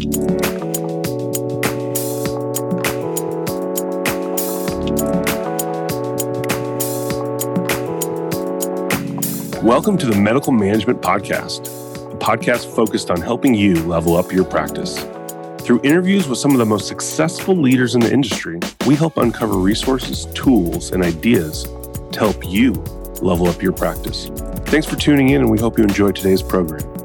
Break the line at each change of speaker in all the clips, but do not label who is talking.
Welcome to the Medical Management Podcast, a podcast focused on helping you level up your practice. Through interviews with some of the most successful leaders in the industry, we help uncover resources, tools, and ideas to help you level up your practice. Thanks for tuning in, and we hope you enjoy today's program.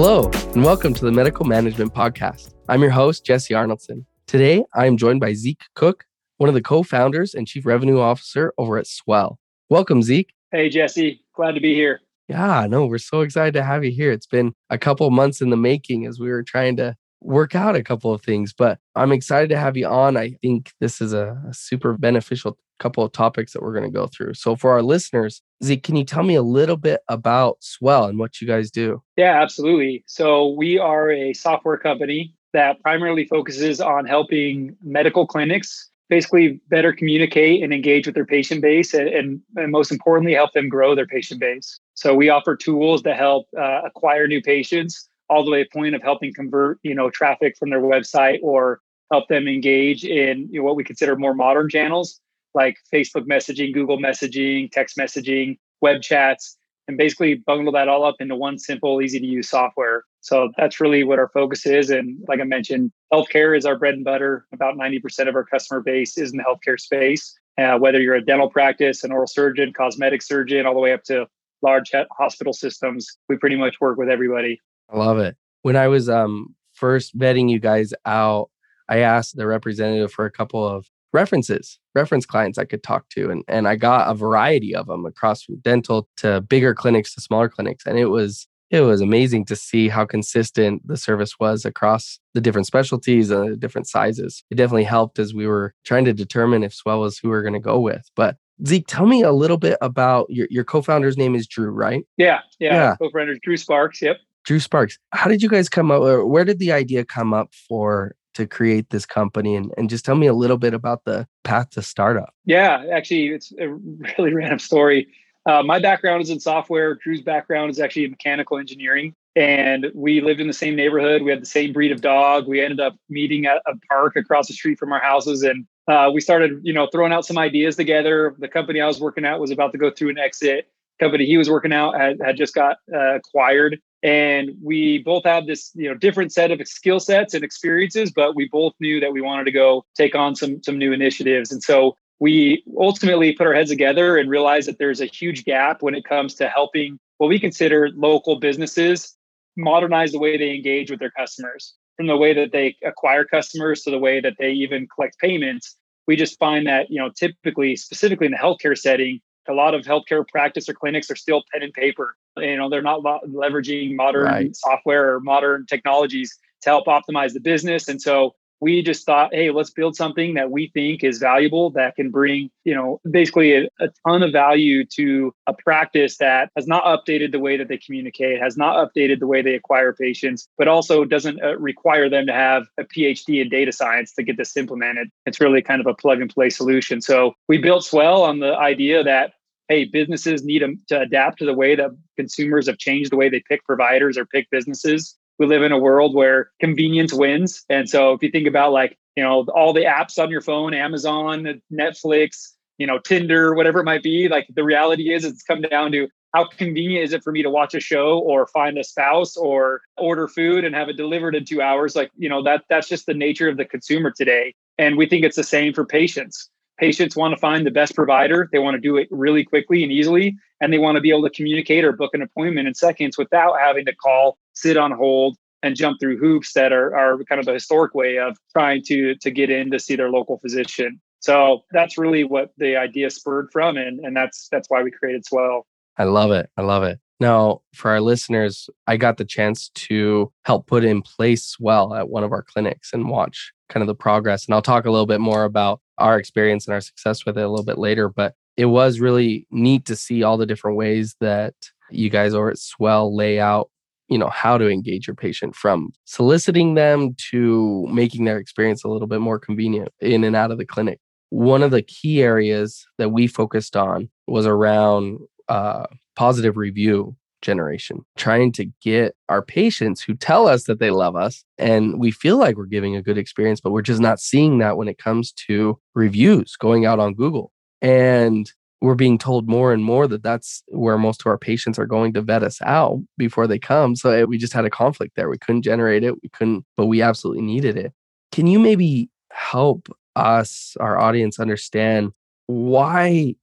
Hello, and welcome to the Medical Management Podcast. I'm your host, Jesse Arnoldson. Today, I am joined by Zeke Kuch, one of the co founders and chief revenue officer over at Swell. Welcome, Zeke.
Hey, Jesse. Glad to be here.
Yeah, no, we're so excited to have you here. It's been a couple months in the making as we were trying to work out a couple of things, but I'm excited to have you on. I think this is a, a super beneficial couple of topics that we're going to go through. So, for our listeners, Zeke, can you tell me a little bit about Swell and what you guys do?
Yeah, absolutely. So, we are a software company that primarily focuses on helping medical clinics basically better communicate and engage with their patient base and, and, and, most importantly help them grow their patient base so we offer tools that help uh, acquire new patients all the way to the point of helping convert you know traffic from their website or help them engage in you know, what we consider more modern channels like facebook messaging google messaging text messaging web chats and basically bundle that all up into one simple easy to use software so that's really what our focus is. And like I mentioned, healthcare is our bread and butter. About 90% of our customer base is in the healthcare space. Uh, whether you're a dental practice, an oral surgeon, cosmetic surgeon, all the way up to large hospital systems, we pretty much work with everybody.
I love it. When I was um, first vetting you guys out, I asked the representative for a couple of references, reference clients I could talk to. And, and I got a variety of them across from dental to bigger clinics to smaller clinics. And it was it was amazing to see how consistent the service was across the different specialties and the different sizes. It definitely helped as we were trying to determine if Swell was who we are going to go with. But Zeke, tell me a little bit about your, your co-founder's name is Drew, right?
Yeah, yeah. yeah. Co-founder Drew Sparks. Yep.
Drew Sparks. How did you guys come up? Or where did the idea come up for to create this company? And, and just tell me a little bit about the path to startup.
Yeah, actually, it's a really random story. Uh, my background is in software. Drew's background is actually in mechanical engineering. And we lived in the same neighborhood. We had the same breed of dog. We ended up meeting at a park across the street from our houses. And uh, we started, you know, throwing out some ideas together. The company I was working at was about to go through an exit. Company he was working out had, had just got uh, acquired. And we both had this, you know, different set of skill sets and experiences, but we both knew that we wanted to go take on some some new initiatives. And so we ultimately put our heads together and realized that there's a huge gap when it comes to helping what we consider local businesses modernize the way they engage with their customers from the way that they acquire customers to the way that they even collect payments we just find that you know typically specifically in the healthcare setting a lot of healthcare practice or clinics are still pen and paper you know they're not leveraging modern right. software or modern technologies to help optimize the business and so we just thought, hey, let's build something that we think is valuable that can bring, you know, basically a, a, ton of value to a practice that has not updated the way that they communicate, has not updated the way they acquire patients, but also doesn't uh, require them to have a PhD in data science to get this implemented. It's really kind of a plug and play solution. So we built Swell on the idea that hey, businesses need to adapt to the way that consumers have changed the way they pick providers or pick businesses we live in a world where convenience wins. And so if you think about like, you know, all the apps on your phone, Amazon, Netflix, you know, Tinder, whatever it might be, like the reality is it's come down to how convenient is it for me to watch a show or find a spouse or order food and have it delivered in two hours? Like, you know, that that's just the nature of the consumer today. And we think it's the same for patients. Patients want to find the best provider. They want to do it really quickly and easily. And they want to be able to communicate or book an appointment in seconds without having to call sit on hold and jump through hoops that are, are kind of the historic way of trying to to get in to see their local physician. So that's really what the idea spurred from, and and that's that's why we created Swell.
I love it. I love it. Now, for our listeners, I got the chance to help put in place Swell at one of our clinics and watch kind of the progress. And I'll talk a little bit more about our experience and our success with it a little bit later. But it was really neat to see all the different ways that you guys over at Swell lay out you know how to engage your patient from soliciting them to making their experience a little bit more convenient in and out of the clinic one of the key areas that we focused on was around uh, positive review generation, trying to get our patients who tell us that they love us and we feel like we're giving a good experience, but we're just not seeing that when it comes to reviews going out on Google. And we're being told more and more that that's where most of our patients are going to vet us out before they come. So eh, we just had a conflict there. We couldn't generate it. We couldn't, but we absolutely needed it. Can you maybe help us, our audience, understand why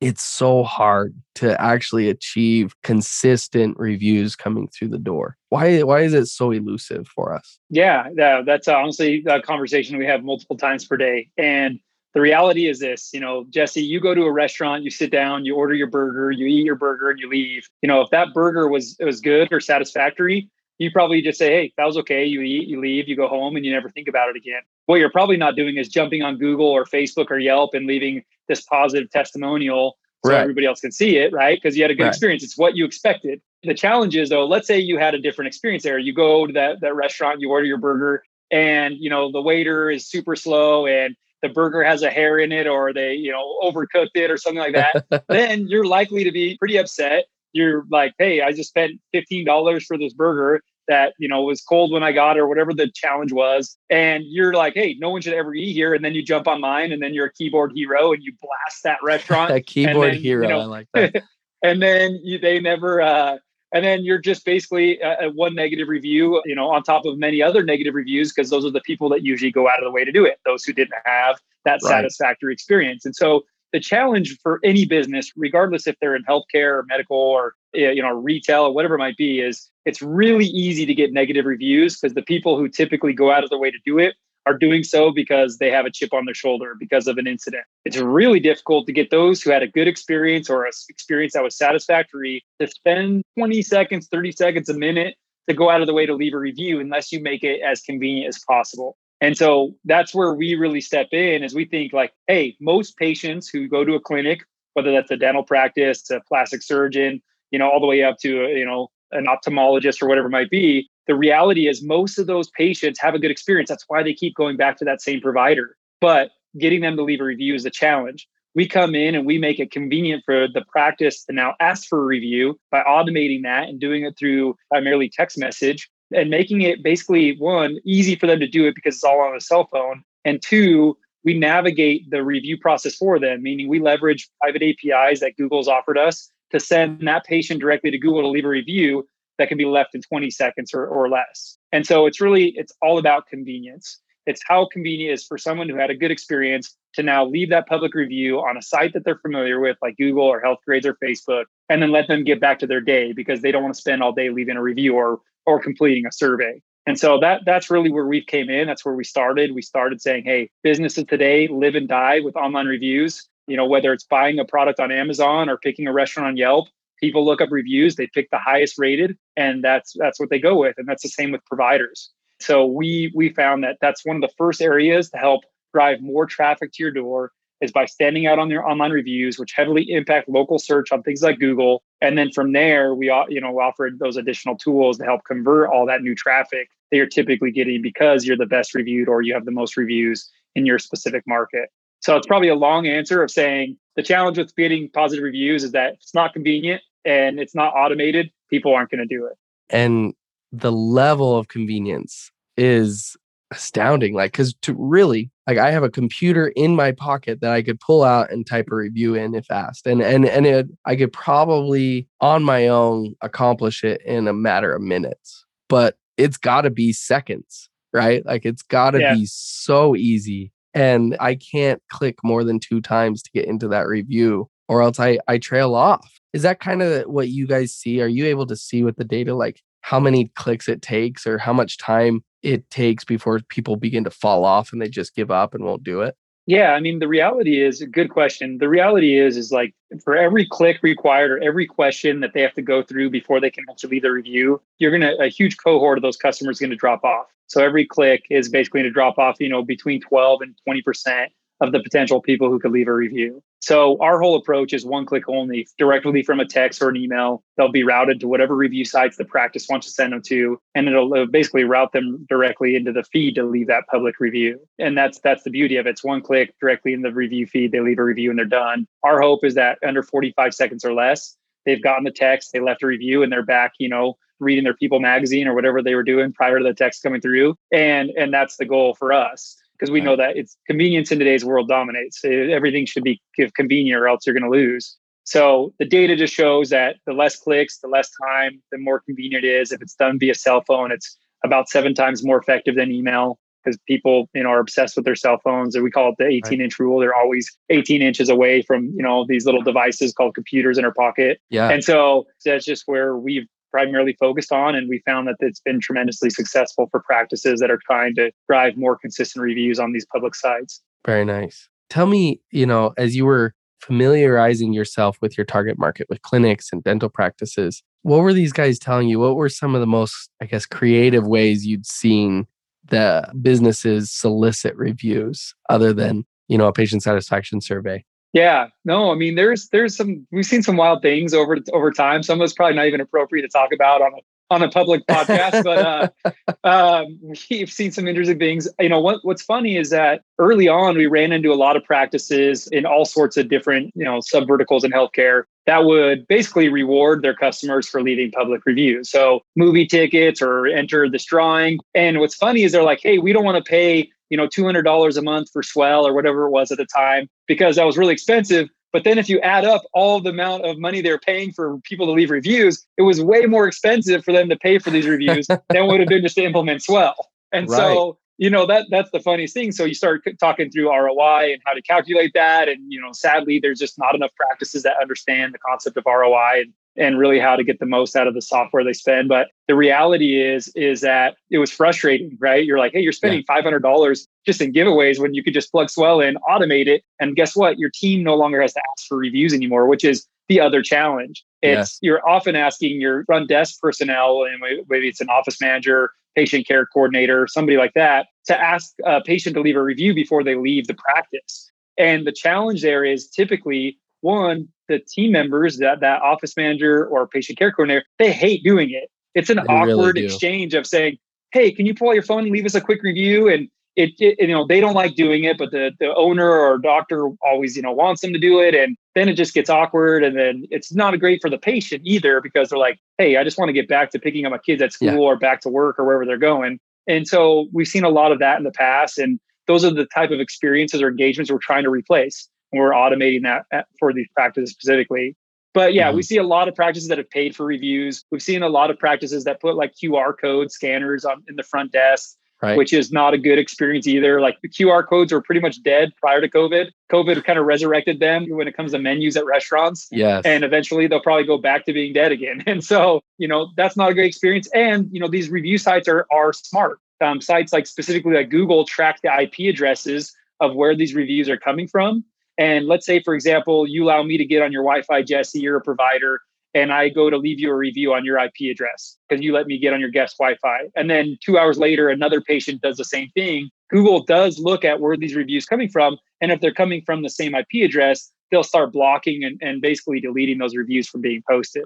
it's so hard to actually achieve consistent reviews coming through the door. Why why is it so elusive for us?
Yeah, that's honestly a conversation we have multiple times per day. And the reality is this you know jesse you go to a restaurant you sit down you order your burger you eat your burger and you leave. You know if that burger was was good or satisfactory you probably just say hey that was okay. You eat you leave you go home and you never think about it again. What you're probably not doing is jumping on google or facebook or yelp and leaving this positive testimonial so right. everybody else can see it right? Because you had a good right. experience. It's what you expected. The challenge is though let's say you had a different experience there. You go to that, that restaurant you order your burger and you know the waiter is super slow and the burger has a hair in it or they you know overcooked it or something like that then you're likely to be pretty upset. You're like hey i just spent $15 for this burger that you know was cold when i got or whatever the challenge was. And you're like hey no one should ever eat here. And then you jump on mine, and then you're a keyboard hero and you blast that restaurant.
A keyboard then, hero. you know, i like that.
and then you, they never uh and then you're just basically a, a one negative review you know on top of many other negative reviews because those are the people that usually go out of the way to do it those who didn't have that right. satisfactory experience. And so the challenge for any business regardless if they're in healthcare or medical or eh, you know retail or whatever it might be is it's really easy to get negative reviews because the people who typically go out of their way to do it are doing so because they have a chip on their shoulder because of an incident. It's really difficult to get those who had a good experience or an experience that was satisfactory to spend 20 seconds, 30 seconds, a minute to go out of the way to leave a review unless you make it as convenient as possible. And so that's where we really step in as we think like, hey, most patients who go to a clinic, whether that's a dental practice, a plastic surgeon, you know, all the way up to, you know, an ophthalmologist or whatever it might be, the reality is most of those patients have a good experience. That's why they keep going back to that same provider. But getting them to leave a review is a challenge. We come in and we make it convenient for the practice to now ask for a review by automating that and doing it through primarily text message and making it basically one easy for them to do it because it's all on a cell phone. And two, we navigate the review process for them, meaning we leverage private APIs that Google's offered us to send that patient directly to Google to leave a review that can be left in 20 seconds or, or less. And so it's really, it's all about convenience. It's how convenient it is for someone who had a good experience to now leave that public review on a site that they're familiar with, like Google or Healthgrades or Facebook, and then let them get back to their day because they don't want to spend all day leaving a review or or completing a survey. And so that that's really where we came in. That's where we started. We started saying, hey, businesses today live and die with online reviews you know whether it's buying a product on amazon or picking a restaurant on yelp people look up reviews they pick the highest rated and that's that's what they go with and that's the same with providers. So we we found that that's one of the first areas to help drive more traffic to your door is by standing out on your online reviews which heavily impact local search on things like google. And then from there we you know offered those additional tools to help convert all that new traffic that you're typically getting because you're the best reviewed or you have the most reviews in your specific market so it's probably a long answer of saying the challenge with getting positive reviews is that it's not convenient and it's not automated, people aren't going to do it.
And the level of convenience is astounding. Like, because to really, like, I have a computer in my pocket that I could pull out and type a review in if asked, and and and it, I could probably on my own accomplish it in a matter of minutes. But it's got to be seconds, right? Like, it's got to yeah. be so easy and I can't click more than two times to get into that review or else I, I trail off. Is that kind of what you guys see? Are you able to see with the data, like how many clicks it takes or how much time it takes before people begin to fall off and they just give up and won't do it?
Yeah, I mean the reality is a good question. The reality is is like for every click required or every question that they have to go through before they can actually leave the review, you're gonna a huge cohort of those customers going to drop off. So every click is basically to drop off, you know, between 12 and 20% of the potential people who could leave a review. So our whole approach is one click only, directly from a text or an email. They'll be routed to whatever review sites the practice wants to send them to, and it'll basically route them directly into the feed to leave that public review. And that's that's the beauty of it. It's one click directly in the review feed. They leave a review and they're done. Our hope is that under 45 seconds or less, they've gotten the text, they left a review, and they're back, you know, reading their People magazine or whatever they were doing prior to the text coming through. And and that's the goal for us because we know that it's convenience in today's world dominates. Everything should be convenient or else you're going to lose. So the data just shows that the less clicks, the less time, the more convenient it is. If it's done via cell phone, it's about seven times more effective than email because people you know are obsessed with their cell phones and we call it the 18 inch rule they're always 18 inches away from you know these little devices called computers in our pocket
yeah
and so that's just where we've primarily focused on and we found that it's been tremendously successful for practices that are trying to drive more consistent reviews on these public sites.
Very nice. Tell me you know as you were familiarizing yourself with your target market with clinics and dental practices what were these guys telling you? What were some of the most i guess creative ways you'd seen the businesses solicit reviews other than you know a patient satisfaction survey
yeah no i mean there's there's some we've seen some wild things over over time some of it's probably not even appropriate to talk about on a on a public podcast, but uh, um, we've seen some interesting things. You know, what, what's funny is that early on we ran into a lot of practices in all sorts of different, you know, sub verticals in healthcare that would basically reward their customers for leaving public reviews. So movie tickets or enter this drawing. And what's funny is they're like, hey, we don't want to pay you know $200 a month for swell or whatever it was at the time because that was really expensive but then if you add up all the amount of money they're paying for people to leave reviews, it was way more expensive for them to pay for these reviews than would have been just to implement Swell. And right. so, you know, that that's the funniest thing. So you start talking through ROI and how to calculate that. And, you know, sadly, there's just not enough practices that understand the concept of ROI. And and really how to get the most out of the software they spend. But the reality is, is that it was frustrating, right? You're like, hey, you're spending yeah. $500 just in giveaways when you could just plug Swell in, automate it, and guess what? Your team no longer has to ask for reviews anymore, which is the other challenge. It's yes. you're often asking your front desk personnel, and maybe it's an office manager, patient care coordinator, somebody like that, to ask a patient to leave a review before they leave the practice. And the challenge there is typically one, the team members, that that office manager or patient care coordinator, they hate doing it. It's an they awkward really exchange of saying, "Hey, can you pull out your phone and leave us a quick review?" And it, it, you know they don't like doing it, but the the owner or doctor always you know wants them to do it, and then it just gets awkward, and then it's not great for the patient either because they're like, "Hey, I just want to get back to picking up my kids at school yeah. or back to work or wherever they're going." And so we've seen a lot of that in the past, and those are the type of experiences or engagements we're trying to replace and we're automating that for these practices specifically. But yeah, mm-hmm. we see a lot of practices that have paid for reviews. We've seen a lot of practices that put like QR code scanners on in the front desk, right. which is not a good experience either. Like the QR codes were pretty much dead prior to COVID. COVID kind of resurrected them when it comes to menus at restaurants.
Yes.
And eventually they'll probably go back to being dead again. And so, you know, that's not a great experience. And, you know, these review sites are are smart. Um, sites like specifically like Google track the IP addresses of where these reviews are coming from. And let's say, for example, you allow me to get on your Wi Fi, Jesse, you're a provider, and I go to leave you a review on your IP address because you let me get on your guest Wi Fi. And then two hours later, another patient does the same thing. Google does look at where these reviews coming from. And if they're coming from the same IP address, they'll start blocking and, and basically deleting those reviews from being posted.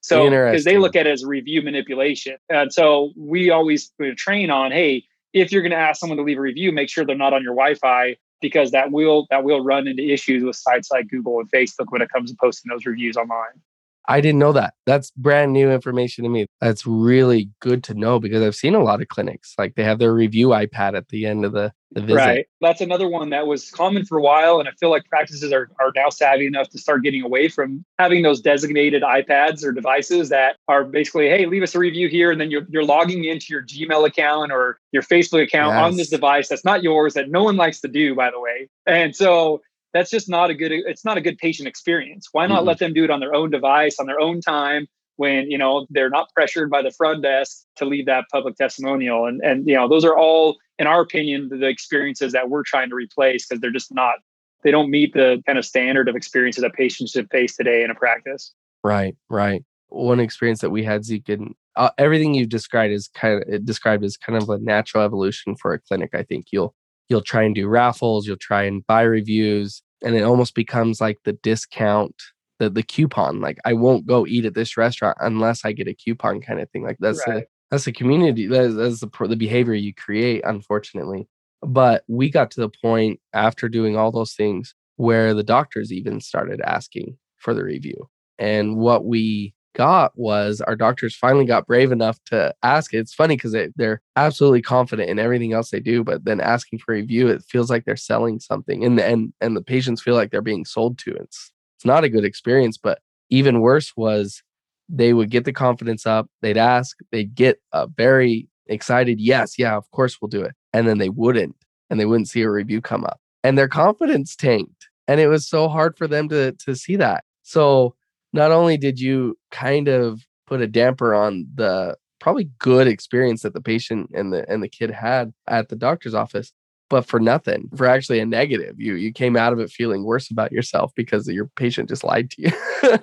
So because they look at it as review manipulation. And so we always train on, hey, if you're going to ask someone to leave a review, make sure they're not on your Wi-Fi because that will that will run into issues with sites like Google and Facebook when it comes to posting those reviews online.
I didn't know that. That's brand new information to me. That's really good to know because I've seen a lot of clinics like they have their review iPad at the end of the, the visit. Right.
That's another one that was common for a while. And I feel like practices are, are now savvy enough to start getting away from having those designated iPads or devices that are basically, hey, leave us a review here. And then you're, you're logging into your Gmail account or your Facebook account yes. on this device that's not yours, that no one likes to do, by the way. And so that's just not a good it's not a good patient experience. Why not mm-hmm. let them do it on their own device on their own time when you know they're not pressured by the front desk to leave that public testimonial? And and you know those are all in our opinion the experiences that we're trying to replace because they're just not they don't meet the kind of standard of experiences that patients should face today in a practice.
Right right. One experience that we had zeke and uh, everything you've described is kind of described as kind of a natural evolution for a clinic i think you'll you'll try and do raffles, you'll try and buy reviews, and it almost becomes like the discount, the the coupon. Like I won't go eat at this restaurant unless I get a coupon kind of thing. Like that's right. a that's the community. That's, that's the the behavior you create, unfortunately. But we got to the point after doing all those things where the doctors even started asking for the review. And what we got was our doctors finally got brave enough to ask. It's funny because they, they're absolutely confident in everything else they do, but then asking for a review, it feels like they're selling something, and and and the patients feel like they're being sold to. It's it's not a good experience. But even worse was they would get the confidence up, they'd ask, they'd get a very excited, yes, yeah, of course we'll do it, and then they wouldn't, and they wouldn't see a review come up, and their confidence tanked, and it was so hard for them to to see that. So not only did you kind of put a damper on the probably good experience that the patient and the and the kid had at the doctor's office but for nothing for actually a negative. You you came out of it feeling worse about yourself because your patient just lied to you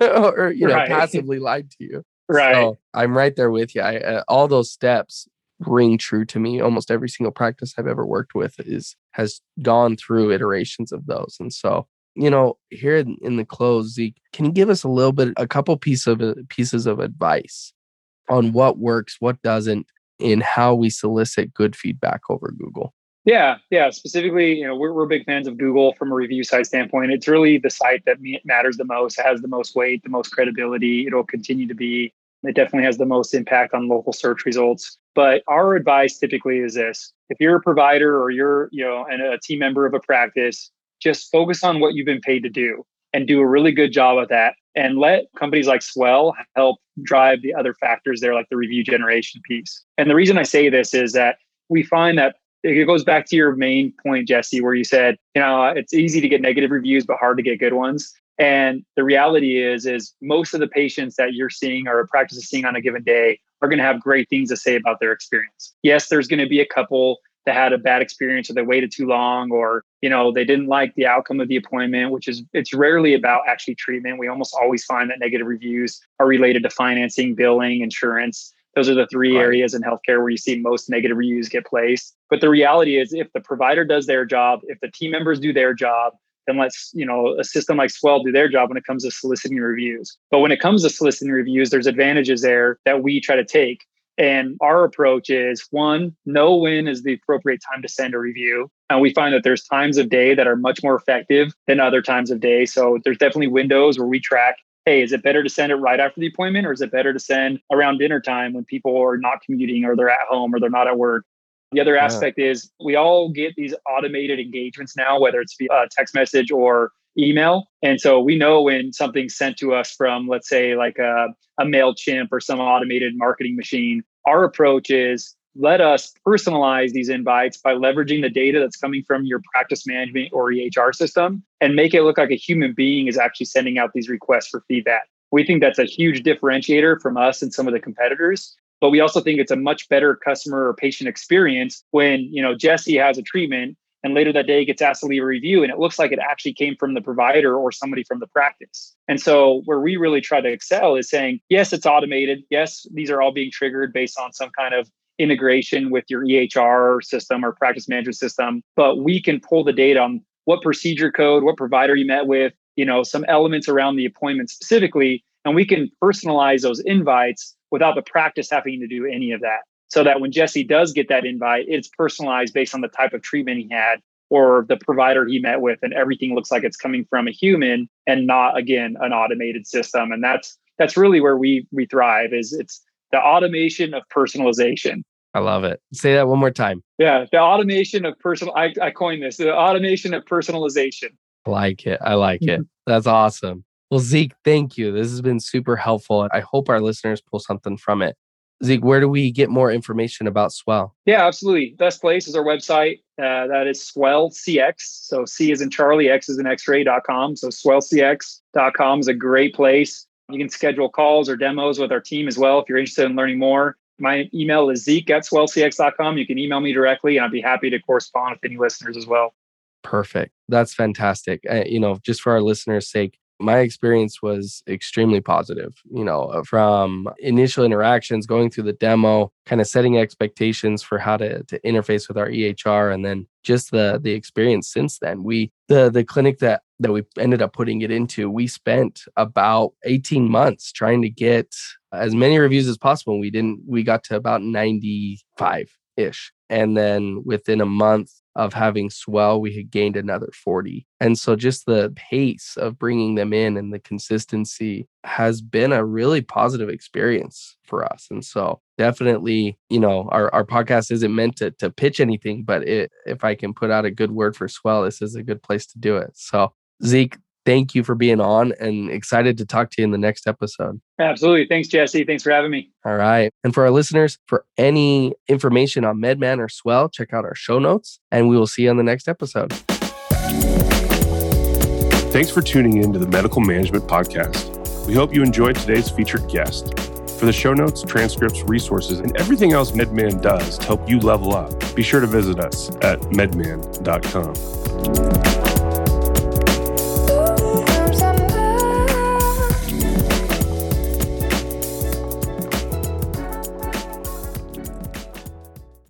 or you know right. passively lied to you.
Right. So
i'm right there with you I, uh, all those steps ring true to me. Almost every single practice i've ever worked with is has gone through iterations of those. And so you know, here in, the close, Zeke, can you give us a little bit, a couple piece of uh, pieces of advice on what works, what doesn't, in how we solicit good feedback over Google?
Yeah, yeah. Specifically, you know, we're, we're big fans of Google from a review site standpoint. It's really the site that matters the most, has the most weight, the most credibility. It'll continue to be. It definitely has the most impact on local search results. But our advice typically is this: if you're a provider or you're, you know, and a team member of a practice, just focus on what you've been paid to do and do a really good job of that. And let companies like swell help drive the other factors there like the review generation piece. And the reason i say this is that we find that it goes back to your main point jesse where you said you know it's easy to get negative reviews but hard to get good ones. And the reality is is most of the patients that you're seeing or practice seeing on a given day are going to have great things to say about their experience. Yes there's going to be a couple that had a bad experience or they waited too long or you know they didn't like the outcome of the appointment which is it's rarely about actually treatment. We almost always find that negative reviews are related to financing billing insurance. Those are the three right. areas in healthcare where you see most negative reviews get placed. But the reality is if the provider does their job if the team members do their job then let's you know a system like swell do their job when it comes to soliciting reviews. But when it comes to soliciting reviews there's advantages there that we try to take and our approach is one, know when is the appropriate time to send a review. And we find that there's times of day that are much more effective than other times of day. So there's definitely windows where we track hey, is it better to send it right after the appointment or is it better to send around dinner time when people are not commuting or they're at home or they're not at work? The other aspect yeah. is we all get these automated engagements now, whether it's via text message or email. And so we know when something's sent to us from, let's say, like a, a MailChimp or some automated marketing machine. Our approach is let us personalize these invites by leveraging the data that's coming from your practice management or EHR system and make it look like a human being is actually sending out these requests for feedback. We think that's a huge differentiator from us and some of the competitors. But we also think it's a much better customer or patient experience when, you know, Jesse has a treatment and later that day it gets asked to leave a review and it looks like it actually came from the provider or somebody from the practice. And so where we really try to excel is saying yes it's automated. Yes these are all being triggered based on some kind of integration with your ehr system or practice management system but we can pull the data on what procedure code what provider you met with you know some elements around the appointment specifically and we can personalize those invites without the practice having to do any of that so that when Jesse does get that invite, it's personalized based on the type of treatment he had or the provider he met with, and everything looks like it's coming from a human and not again an automated system. And that's that's really where we we thrive. Is it's the automation of personalization.
I love it. Say that one more time.
Yeah, the automation of personal. I, I coined this. The automation of personalization.
Like it. I like it. Mm-hmm. That's awesome. Well, Zeke, thank you. This has been super helpful. I hope our listeners pull something from it. Zeke, where do we get more information about Swell?
Yeah, absolutely. Best place is our website. Uh, that is Swell CX. So C is in Charlie, X is in X-ray.com. So swellcx.com is a great place. You can schedule calls or demos with our team as well if you're interested in learning more. My email is zeke at swellcx.com. You can email me directly and I'd be happy to correspond with any listeners as well.
Perfect. That's fantastic. Uh, you know, just for our listeners' sake, my experience was extremely positive you know uh, from initial interactions going through the demo kind of setting expectations for how to, to interface with our ehr and then just the the experience since then we the the clinic that that we ended up putting it into we spent about 18 months trying to get as many reviews as possible we didn't we got to about 95 ish. And then within a month of having swell, we had gained another 40. And so just the pace of bringing them in and the consistency has been a really positive experience for us. And so definitely, you know, our, our podcast isn't meant to, to pitch anything, but it, if I can put out a good word for swell, this is a good place to do it. So Zeke, thank you for being on and excited to talk to you in the next episode.
Absolutely. Thanks, Jesse. Thanks for having me.
All right. And for our listeners, for any information on MedMan or Swell, check out our show notes and we will see you on the next episode.
Thanks for tuning in to the Medical Management Podcast. We hope you enjoyed today's featured guest. For the show notes, transcripts, resources, and everything else MedMan does to help you level up, be sure to visit us at medman.com.